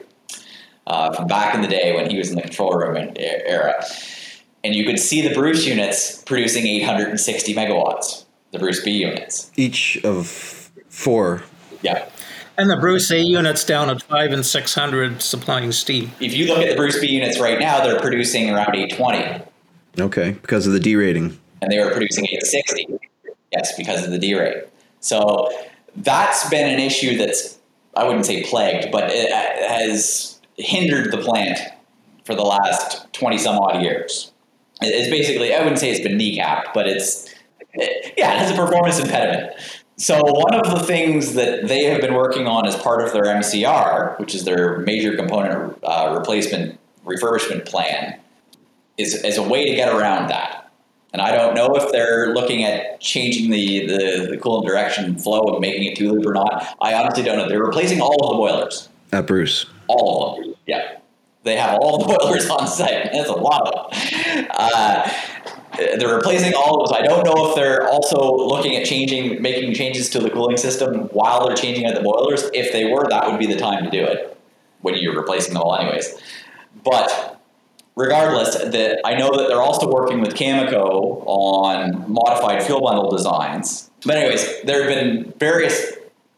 uh, from back in the day when he was in the control room era, and you could see the Bruce units producing 860 megawatts. The Bruce B units. Each of four. Yeah. And the Bruce A units down at five and six hundred supplying steam. If you look at the Bruce B units right now, they're producing around 820, Okay. Because of the derating. and they were producing 860. Yes, because of the D rate. So that's been an issue that's I wouldn't say plagued, but it uh, has hindered the plant for the last 20 some odd years. It's basically, I wouldn't say it's been kneecapped, but it's, it, yeah, it has a performance impediment. So, one of the things that they have been working on as part of their MCR, which is their major component uh, replacement refurbishment plan, is, is a way to get around that. And I don't know if they're looking at changing the, the, the coolant direction flow and making it two loop or not. I honestly don't know. They're replacing all of the boilers. At Bruce. All of them. Yeah. They have all the boilers on site. That's a lot of them. Uh, they're replacing all of those. I don't know if they're also looking at changing, making changes to the cooling system while they're changing out the boilers. If they were, that would be the time to do it when you're replacing them all, anyways. But regardless, that I know that they're also working with Cameco on modified fuel bundle designs. But anyways, there have been various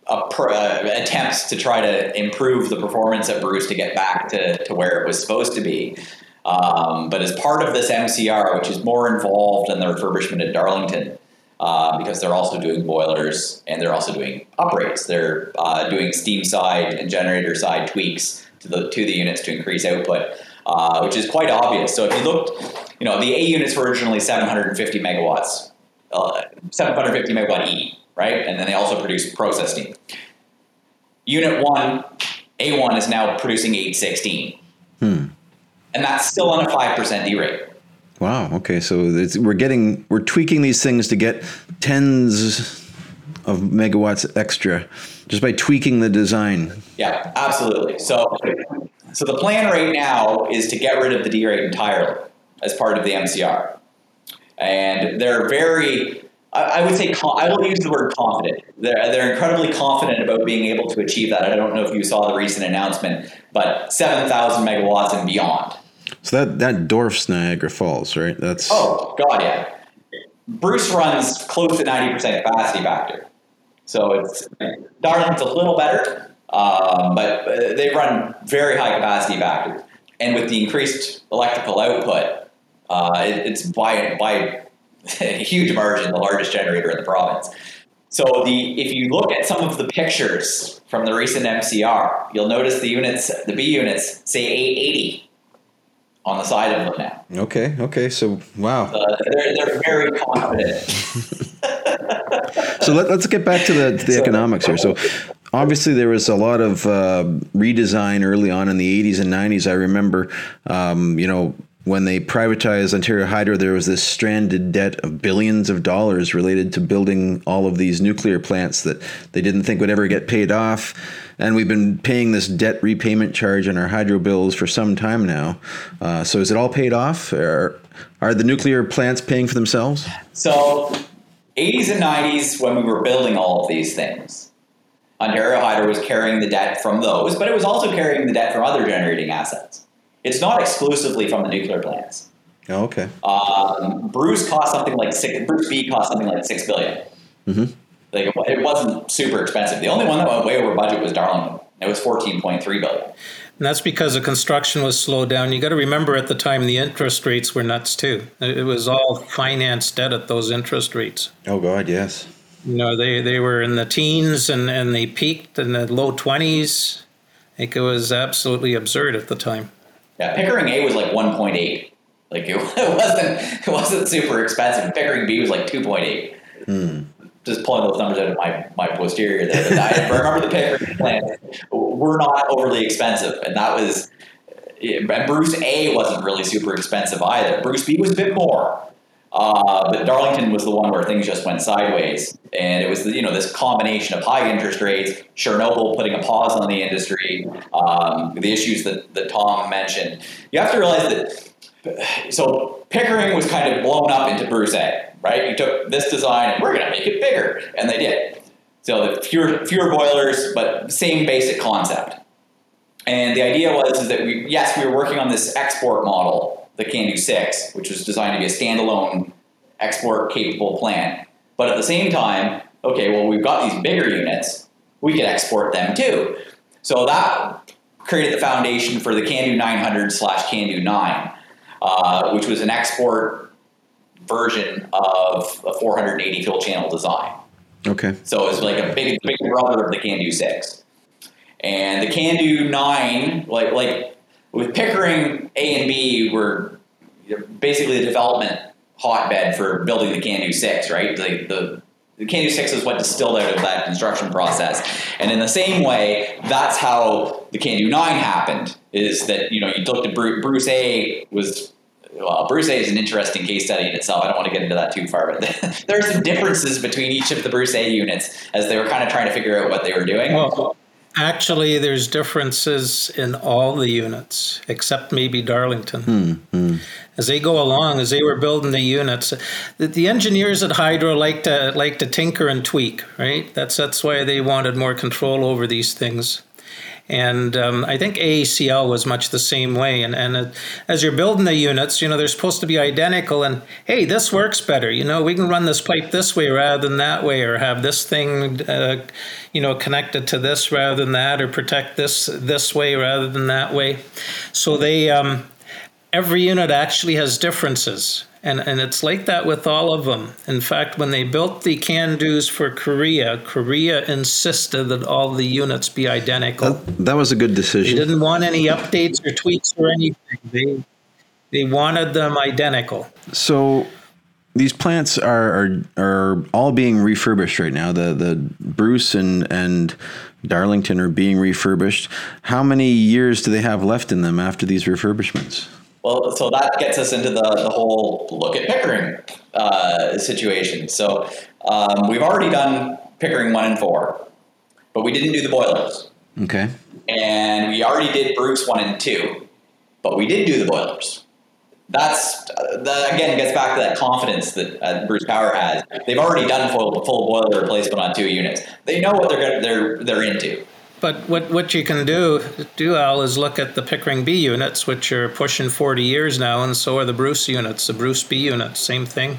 uh, attempts to try to improve the performance of Bruce to get back to, to where it was supposed to be. Um, but as part of this MCR, which is more involved than the refurbishment at Darlington, uh, because they're also doing boilers and they're also doing uprates. They're uh, doing steam side and generator side tweaks to the to the units to increase output, uh, which is quite obvious. So if you looked, you know, the A units were originally 750 megawatts, uh, 750 megawatt E, right? And then they also produce process steam. Unit one, A1 is now producing 816. Hmm. And that's still on a 5% D rate. Wow. Okay. So it's, we're getting we're tweaking these things to get tens of megawatts extra just by tweaking the design. Yeah, absolutely. So, so the plan right now is to get rid of the D rate entirely as part of the MCR, and they're very. I would say I will use the word confident. They're they're incredibly confident about being able to achieve that. I don't know if you saw the recent announcement, but seven thousand megawatts and beyond. So that that dwarfs Niagara Falls, right? That's Oh God, yeah. Bruce runs close to ninety percent capacity factor, so it's Darlington's a little better, um, but uh, they run very high capacity factor, and with the increased electrical output, uh, it, it's by by a huge margin the largest generator in the province. So the if you look at some of the pictures from the recent MCR, you'll notice the units, the B units, say 880 on the side of them now. okay. Okay. So wow. Uh, they're, they're very confident. So let, us get back to the, to the So- economics here. So obviously there was a lot of uh, redesign early on in the 80s and 90s. I remember, um, you know, when they privatized Ontario Hydro, there was this stranded debt of billions of dollars related to building all of these nuclear plants that they didn't think would ever get paid off. And we've been paying this debt repayment charge on our hydro bills for some time now. Uh, so is it all paid off? Or are the nuclear plants paying for themselves? So, 80s and 90s, when we were building all of these things, Ontario Hydro was carrying the debt from those, but it was also carrying the debt from other generating assets. It's not exclusively from the nuclear plants. Oh, okay. Um, Bruce cost something like six. Bruce B cost something like six billion. Mm-hmm. Like it wasn't super expensive. The only one that went way over budget was Darlington. It was fourteen point three billion. And that's because the construction was slowed down. You got to remember at the time the interest rates were nuts too. It it was all finance debt at those interest rates. Oh, God, yes. You know, they, they were in the teens and, and they peaked in the low 20s. Like it was absolutely absurd at the time. Yeah, Pickering A was like one point eight. Like it, it wasn't it wasn't super expensive. Pickering B was like two point eight. Hmm. Just pulling those numbers out of my, my posterior there. But I remember the Pickering plants were not overly expensive, and that was. Eh, and Bruce A wasn't really super expensive either. Bruce B was a bit more, uh, but Darlington was the one where things just went sideways, and it was the, you know this combination of high interest rates, Chernobyl putting a pause on the industry, um, the issues that, that Tom mentioned. You have to realize that so Pickering was kind of blown up into Bruce A, right? You took this design and we're going to make it bigger, and they did. So the fewer fewer boilers, but same basic concept. And the idea was that we yes we were working on this export model, the CANDU Six, which was designed to be a standalone export capable plant. But at the same time, okay, well we've got these bigger units, we could export them too. So that created the foundation for the CANDU 900 slash CANDU 9 uh, which was an export version of a 480 fill channel design. Okay. So it was like a big, big brother of the CANDU 6. And the Candu 9, like, like with Pickering A and B, were basically the development hotbed for building the CANDU 6, right? The, the, the CANDU 6 is what distilled out of that construction process. And in the same way, that's how the CANDU 9 happened, is that, you know, you looked at Bruce, Bruce A was well, Bruce A is an interesting case study in itself. I don't want to get into that too far, but there are some differences between each of the Bruce A units as they were kind of trying to figure out what they were doing. Actually, there's differences in all the units except maybe Darlington. Hmm, hmm. As they go along, as they were building the units, the, the engineers at Hydro like to like to tinker and tweak, right? That's that's why they wanted more control over these things. And um, I think AECL was much the same way. And, and uh, as you're building the units, you know, they're supposed to be identical. And hey, this works better. You know, we can run this pipe this way rather than that way, or have this thing, uh, you know, connected to this rather than that, or protect this this way rather than that way. So they, um, every unit actually has differences. And, and it's like that with all of them. In fact, when they built the CANDUs for Korea, Korea insisted that all the units be identical. That, that was a good decision. They didn't want any updates or tweaks or anything. They, they wanted them identical. So these plants are, are are all being refurbished right now. The the Bruce and and Darlington are being refurbished. How many years do they have left in them after these refurbishments? Well, so that gets us into the, the whole look at Pickering uh, situation. So um, we've already done Pickering 1 and 4, but we didn't do the boilers. Okay. And we already did Bruce 1 and 2, but we did do the boilers. That's uh, that again gets back to that confidence that uh, Bruce Power has. They've already done full, full boiler replacement on two units. They know what they're gonna, they're they're into. But what, what you can do, do Al, is look at the Pickering B units, which are pushing 40 years now, and so are the Bruce units, the Bruce B units, same thing.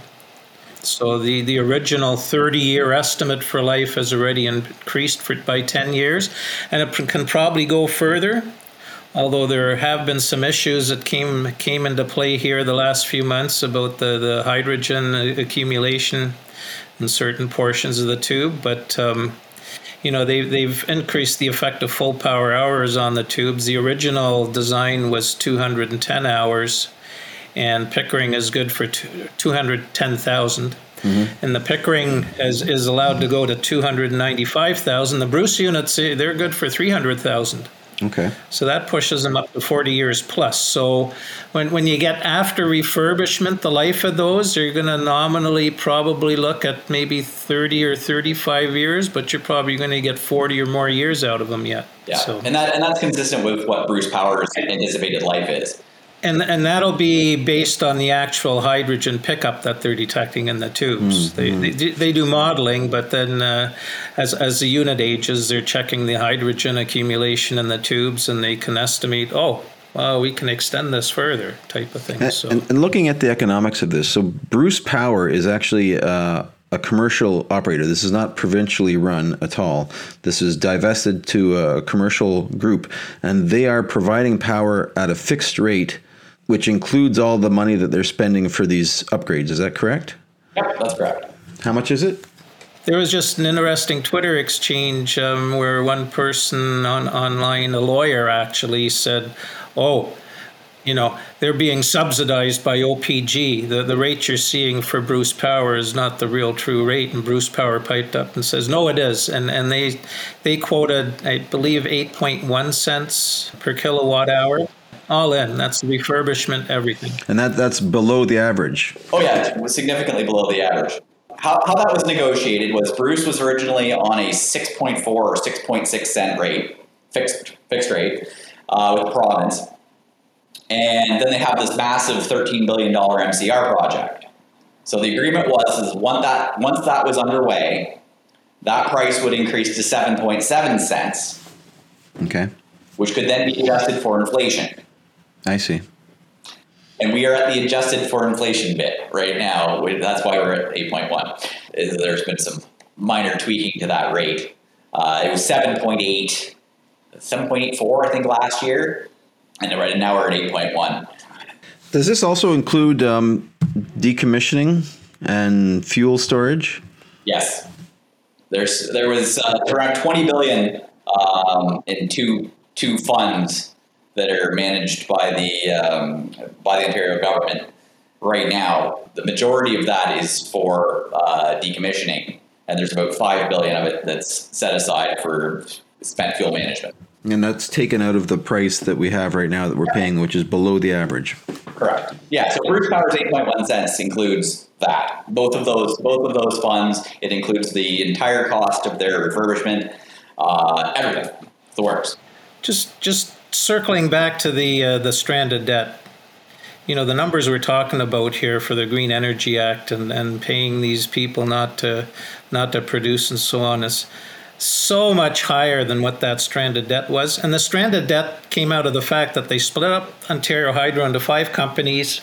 So the, the original 30 year estimate for life has already increased for, by 10 years, and it can probably go further. Although there have been some issues that came came into play here the last few months about the, the hydrogen accumulation in certain portions of the tube, but um, you know they've they've increased the effective full power hours on the tubes. The original design was 210 hours, and Pickering is good for 210,000. Mm-hmm. And the Pickering is, is allowed to go to 295,000. The Bruce units, they're good for 300,000. Okay. So that pushes them up to 40 years plus. So when, when you get after refurbishment, the life of those, you're going to nominally probably look at maybe 30 or 35 years, but you're probably going to get 40 or more years out of them yet. Yeah. So. And, that, and that's consistent with what Bruce Power's anticipated life is. And, and that'll be based on the actual hydrogen pickup that they're detecting in the tubes. Mm-hmm. They, they, they do modeling, but then uh, as, as the unit ages, they're checking the hydrogen accumulation in the tubes and they can estimate, oh, well, we can extend this further, type of thing. And, so. and, and looking at the economics of this, so Bruce Power is actually uh, a commercial operator. This is not provincially run at all. This is divested to a commercial group, and they are providing power at a fixed rate which includes all the money that they're spending for these upgrades. Is that correct? Yep, that's correct. How much is it? There was just an interesting Twitter exchange um, where one person on online, a lawyer actually, said, "Oh, you know, they're being subsidized by OPG. The the rate you're seeing for Bruce Power is not the real true rate." And Bruce Power piped up and says, "No, it is." And and they they quoted, I believe, 8.1 cents per kilowatt hour all in. That's refurbishment, everything. And that that's below the average. Oh yeah, it was significantly below the average. How, how that was negotiated was Bruce was originally on a 6.4 or 6.6 cent rate, fixed fixed rate, uh, with the province, and then they have this massive 13 billion dollar MCR project. So the agreement was is once that once that was underway, that price would increase to 7.7 cents. Okay. Which could then be adjusted for inflation. I see. And we are at the adjusted for inflation bit right now. That's why we're at 8.1. There's been some minor tweaking to that rate. Uh, it was 7.8, 7.84, I think, last year. And right now we're at 8.1. Does this also include um, decommissioning and fuel storage? Yes. There's there was uh, around 20 billion um, in two two funds that are managed by the um, by the Ontario government right now. The majority of that is for uh, decommissioning, and there's about five billion of it that's set aside for spent fuel management. And that's taken out of the price that we have right now that we're paying, which is below the average. Correct. Yeah. So Bruce Power's eight point one cents includes that. Both of those, both of those funds. It includes the entire cost of their refurbishment, uh, everything, the works. Just, just circling back to the uh, the stranded debt, you know the numbers we're talking about here for the Green Energy Act and, and paying these people not to not to produce and so on is so much higher than what that stranded debt was. And the stranded debt came out of the fact that they split up Ontario Hydro into five companies.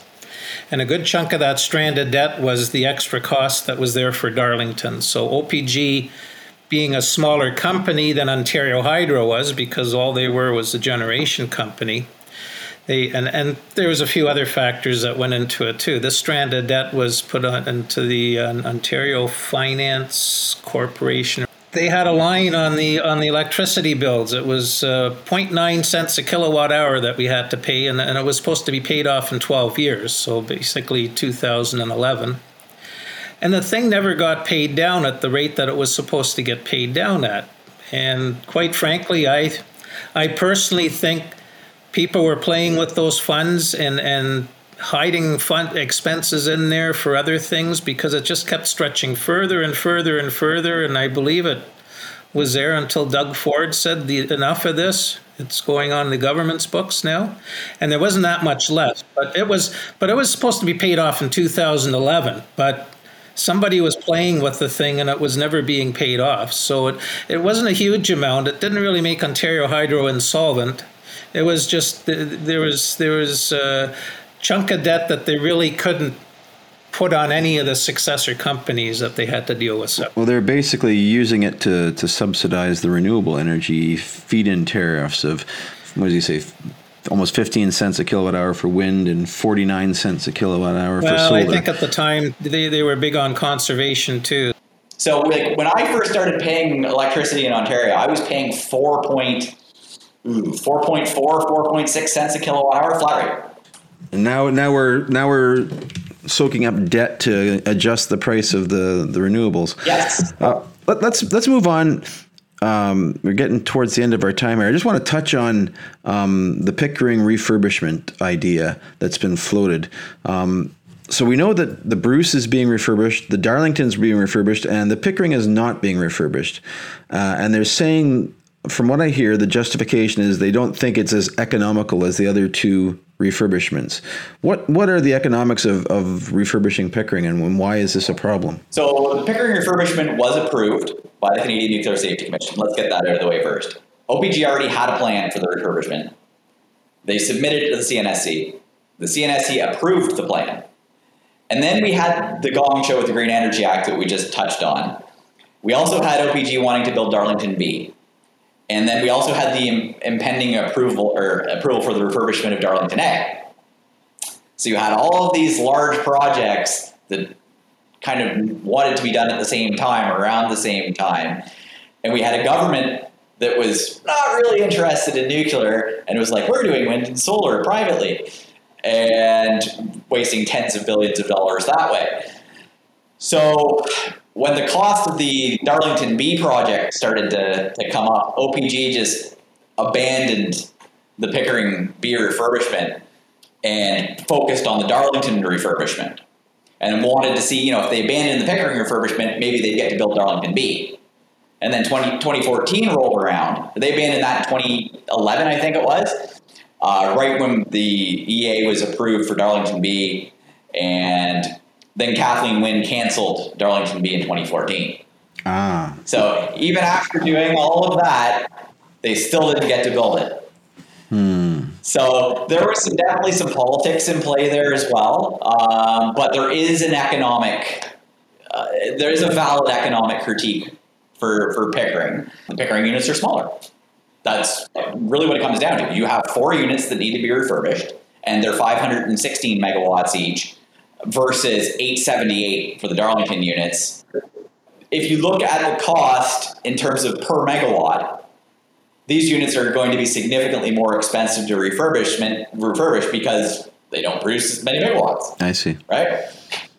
And a good chunk of that stranded debt was the extra cost that was there for Darlington. So OPG, being a smaller company than Ontario Hydro was, because all they were was a generation company, they, and, and there was a few other factors that went into it too. This stranded debt was put on into the uh, Ontario Finance Corporation they had a line on the on the electricity bills. It was uh, 0.9 cents a kilowatt hour that we had to pay, and, and it was supposed to be paid off in 12 years, so basically 2011. And the thing never got paid down at the rate that it was supposed to get paid down at. And quite frankly, I I personally think people were playing with those funds and and hiding fund expenses in there for other things because it just kept stretching further and further and further. And I believe it was there until Doug Ford said the enough of this. It's going on the government's books now, and there wasn't that much left. But it was, but it was supposed to be paid off in 2011. But somebody was playing with the thing, and it was never being paid off. So it it wasn't a huge amount. It didn't really make Ontario Hydro insolvent. It was just there was there was. a chunk of debt that they really couldn't put on any of the successor companies that they had to deal with. Well, they're basically using it to, to subsidize the renewable energy feed-in tariffs of, what does he say, almost 15 cents a kilowatt hour for wind and 49 cents a kilowatt hour well, for solar. I think at the time they, they were big on conservation too. So like, when I first started paying electricity in Ontario, I was paying 4 point, 4.4, 4.6 cents a kilowatt hour flat rate. And now, now we're now we're soaking up debt to adjust the price of the the renewables. Yes. Uh, let, us let's, let's move on. Um, we're getting towards the end of our time here. I just want to touch on um, the Pickering refurbishment idea that's been floated. Um, so we know that the Bruce is being refurbished, the Darlington's being refurbished, and the Pickering is not being refurbished. Uh, and they're saying, from what I hear, the justification is they don't think it's as economical as the other two refurbishments. What what are the economics of, of refurbishing Pickering and why is this a problem? So the Pickering refurbishment was approved by the Canadian Nuclear Safety Commission. Let's get that out of the way first. OPG already had a plan for the refurbishment. They submitted it to the CNSC. The CNSC approved the plan. And then we had the gong show with the Green Energy Act that we just touched on. We also had OPG wanting to build Darlington B. And then we also had the impending approval or approval for the refurbishment of Darlington A. So you had all of these large projects that kind of wanted to be done at the same time, around the same time. And we had a government that was not really interested in nuclear and was like, we're doing wind and solar privately and wasting tens of billions of dollars that way. So when the cost of the Darlington B project started to, to come up, OPG just abandoned the Pickering B refurbishment and focused on the Darlington refurbishment and wanted to see, you know, if they abandoned the Pickering refurbishment, maybe they'd get to build Darlington B. And then 20, 2014 rolled around. They abandoned that in 2011, I think it was, uh, right when the EA was approved for Darlington B. And then Kathleen Wynne canceled Darlington B in 2014. Ah. So even after doing all of that, they still didn't get to build it. Hmm. So there was some, definitely some politics in play there as well, um, but there is an economic, uh, there is a valid economic critique for for Pickering. The Pickering units are smaller. That's really what it comes down to. You have four units that need to be refurbished, and they're 516 megawatts each versus 878 for the Darlington units. If you look at the cost in terms of per megawatt, these units are going to be significantly more expensive to refurbishment refurbish because they don't produce as many megawatts. I see. Right?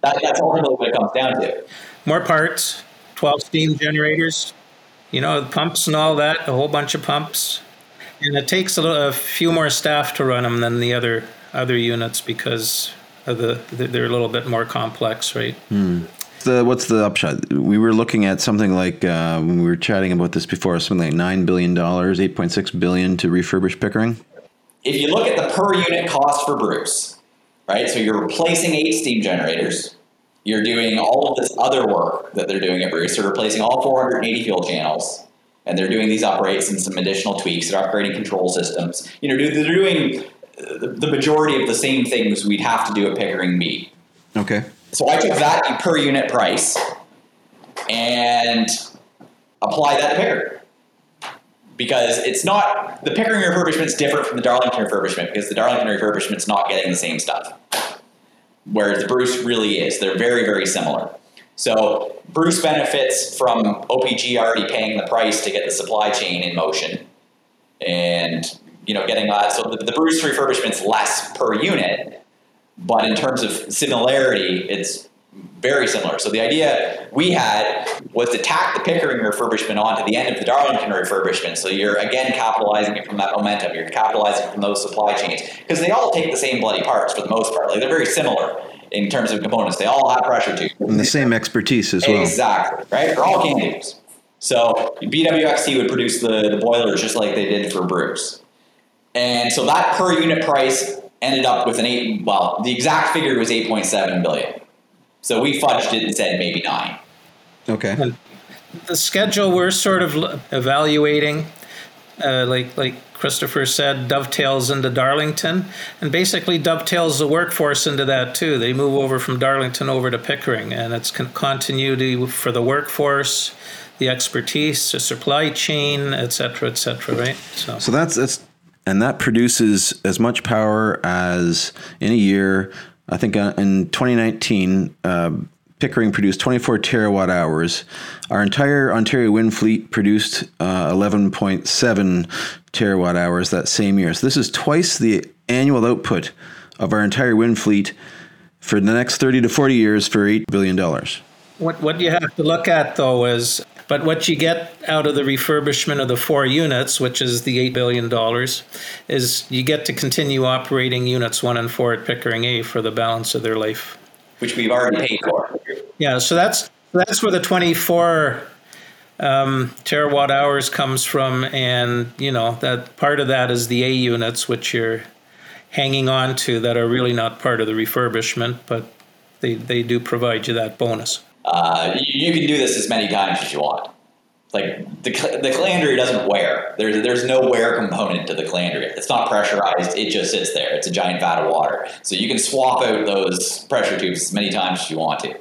That, that's ultimately what it comes down to. More parts, 12 steam generators, you know, pumps and all that, a whole bunch of pumps. And it takes a, little, a few more staff to run them than the other other units because the they're a little bit more complex, right? Hmm. The, what's the upshot? We were looking at something like uh, when we were chatting about this before, something like nine billion dollars, eight point six billion to refurbish Pickering. If you look at the per unit cost for Bruce, right? So you're replacing eight steam generators. You're doing all of this other work that they're doing at Bruce. They're replacing all 480 fuel channels. and they're doing these upgrades and some additional tweaks. They're upgrading control systems. You know, they're doing the majority of the same things we'd have to do at Pickering B. Okay. So I took that per unit price and apply that to Pickering. Because it's not the Pickering refurbishment is different from the Darlington refurbishment because the Darlington refurbishment is not getting the same stuff. Whereas the Bruce really is. They're very, very similar. So Bruce benefits from OPG already paying the price to get the supply chain in motion. And you know, getting that. So the, the Bruce refurbishment's less per unit, but in terms of similarity, it's very similar. So the idea we had was to tack the Pickering refurbishment onto the end of the Darlington refurbishment. So you're again capitalizing it from that momentum. You're capitalizing from those supply chains because they all take the same bloody parts for the most part. Like they're very similar in terms of components. They all have pressure tubes and the same expertise as well. Exactly right. They're all CANDUs. So BWXT would produce the, the boilers just like they did for Bruce. And so that per unit price ended up with an eight, well, the exact figure was 8.7 billion. So we fudged it and said maybe nine. Okay. And the schedule we're sort of evaluating, uh, like like Christopher said, dovetails into Darlington, and basically dovetails the workforce into that too. They move over from Darlington over to Pickering, and it's continuity for the workforce, the expertise, the supply chain, et cetera, et cetera. Right. So, so that's that's and that produces as much power as in a year. I think uh, in 2019, uh, Pickering produced 24 terawatt hours. Our entire Ontario wind fleet produced uh, 11.7 terawatt hours that same year. So this is twice the annual output of our entire wind fleet for the next 30 to 40 years for $8 billion. What, what you have to look at, though, is but what you get out of the refurbishment of the four units, which is the $8 billion, is you get to continue operating units one and four at Pickering A for the balance of their life. Which we've already paid for. Yeah, so that's that's where the 24 um, terawatt hours comes from. And, you know, that part of that is the A units, which you're hanging on to that are really not part of the refurbishment, but they, they do provide you that bonus. Uh, you, you, can do this as many times as you want. Like the, the calandria doesn't wear. There's there's no wear component to the calandria. It's not pressurized. It just sits there. It's a giant vat of water. So you can swap out those pressure tubes as many times as you want to.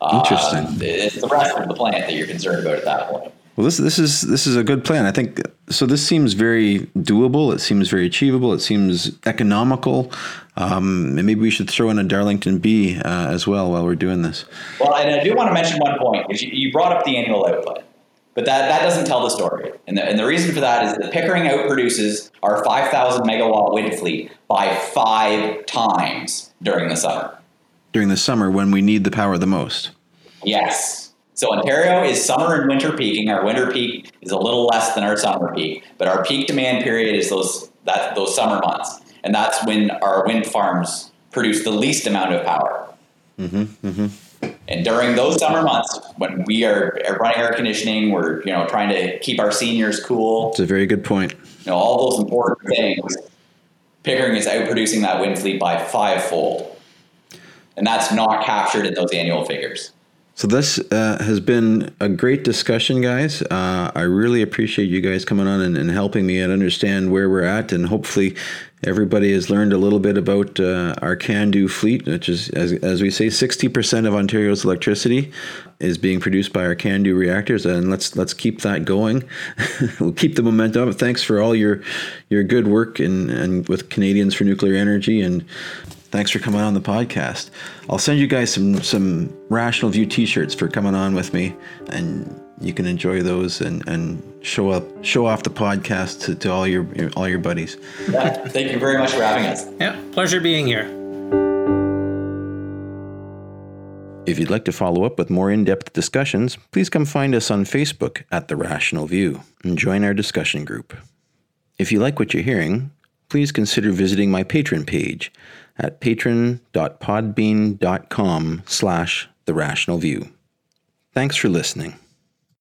Uh, Interesting. Uh, it's the rest of the plant that you're concerned about at that point. Well, this this is this is a good plan. I think so. This seems very doable. It seems very achievable. It seems economical. Um, and maybe we should throw in a Darlington B uh, as well while we're doing this. Well, and I do want to mention one point. Is you brought up the annual output, but that, that doesn't tell the story. And the, and the reason for that is that Pickering outproduces our 5,000 megawatt wind fleet by five times during the summer. During the summer when we need the power the most. Yes. So Ontario is summer and winter peaking. Our winter peak is a little less than our summer peak, but our peak demand period is those that those summer months, and that's when our wind farms produce the least amount of power. Mm-hmm, mm-hmm. And during those summer months, when we are running air conditioning, we're you know trying to keep our seniors cool. It's a very good point. You know all those important things. Pickering is outproducing that wind fleet by fivefold, and that's not captured in those annual figures. So this uh, has been a great discussion, guys. Uh, I really appreciate you guys coming on and, and, helping me and understand where we're at, and hopefully everybody has learned a little bit about uh, our CANDU fleet, which is, as, as we say, sixty percent of Ontario's electricity is being produced by our CANDU reactors, and let's let's keep that going. we'll keep the momentum. Thanks for all your your good work and and with Canadians for Nuclear Energy and thanks for coming on the podcast. I'll send you guys some some Rational View T-shirts for coming on with me, and you can enjoy those and, and show up show off the podcast to, to all your all your buddies. Yeah, thank you very much for having us. Yeah, pleasure being here. If you'd like to follow up with more in depth discussions, please come find us on Facebook at The Rational View and join our discussion group. If you like what you're hearing, please consider visiting my Patreon page at patron.podbean.com slash the rational view. Thanks for listening.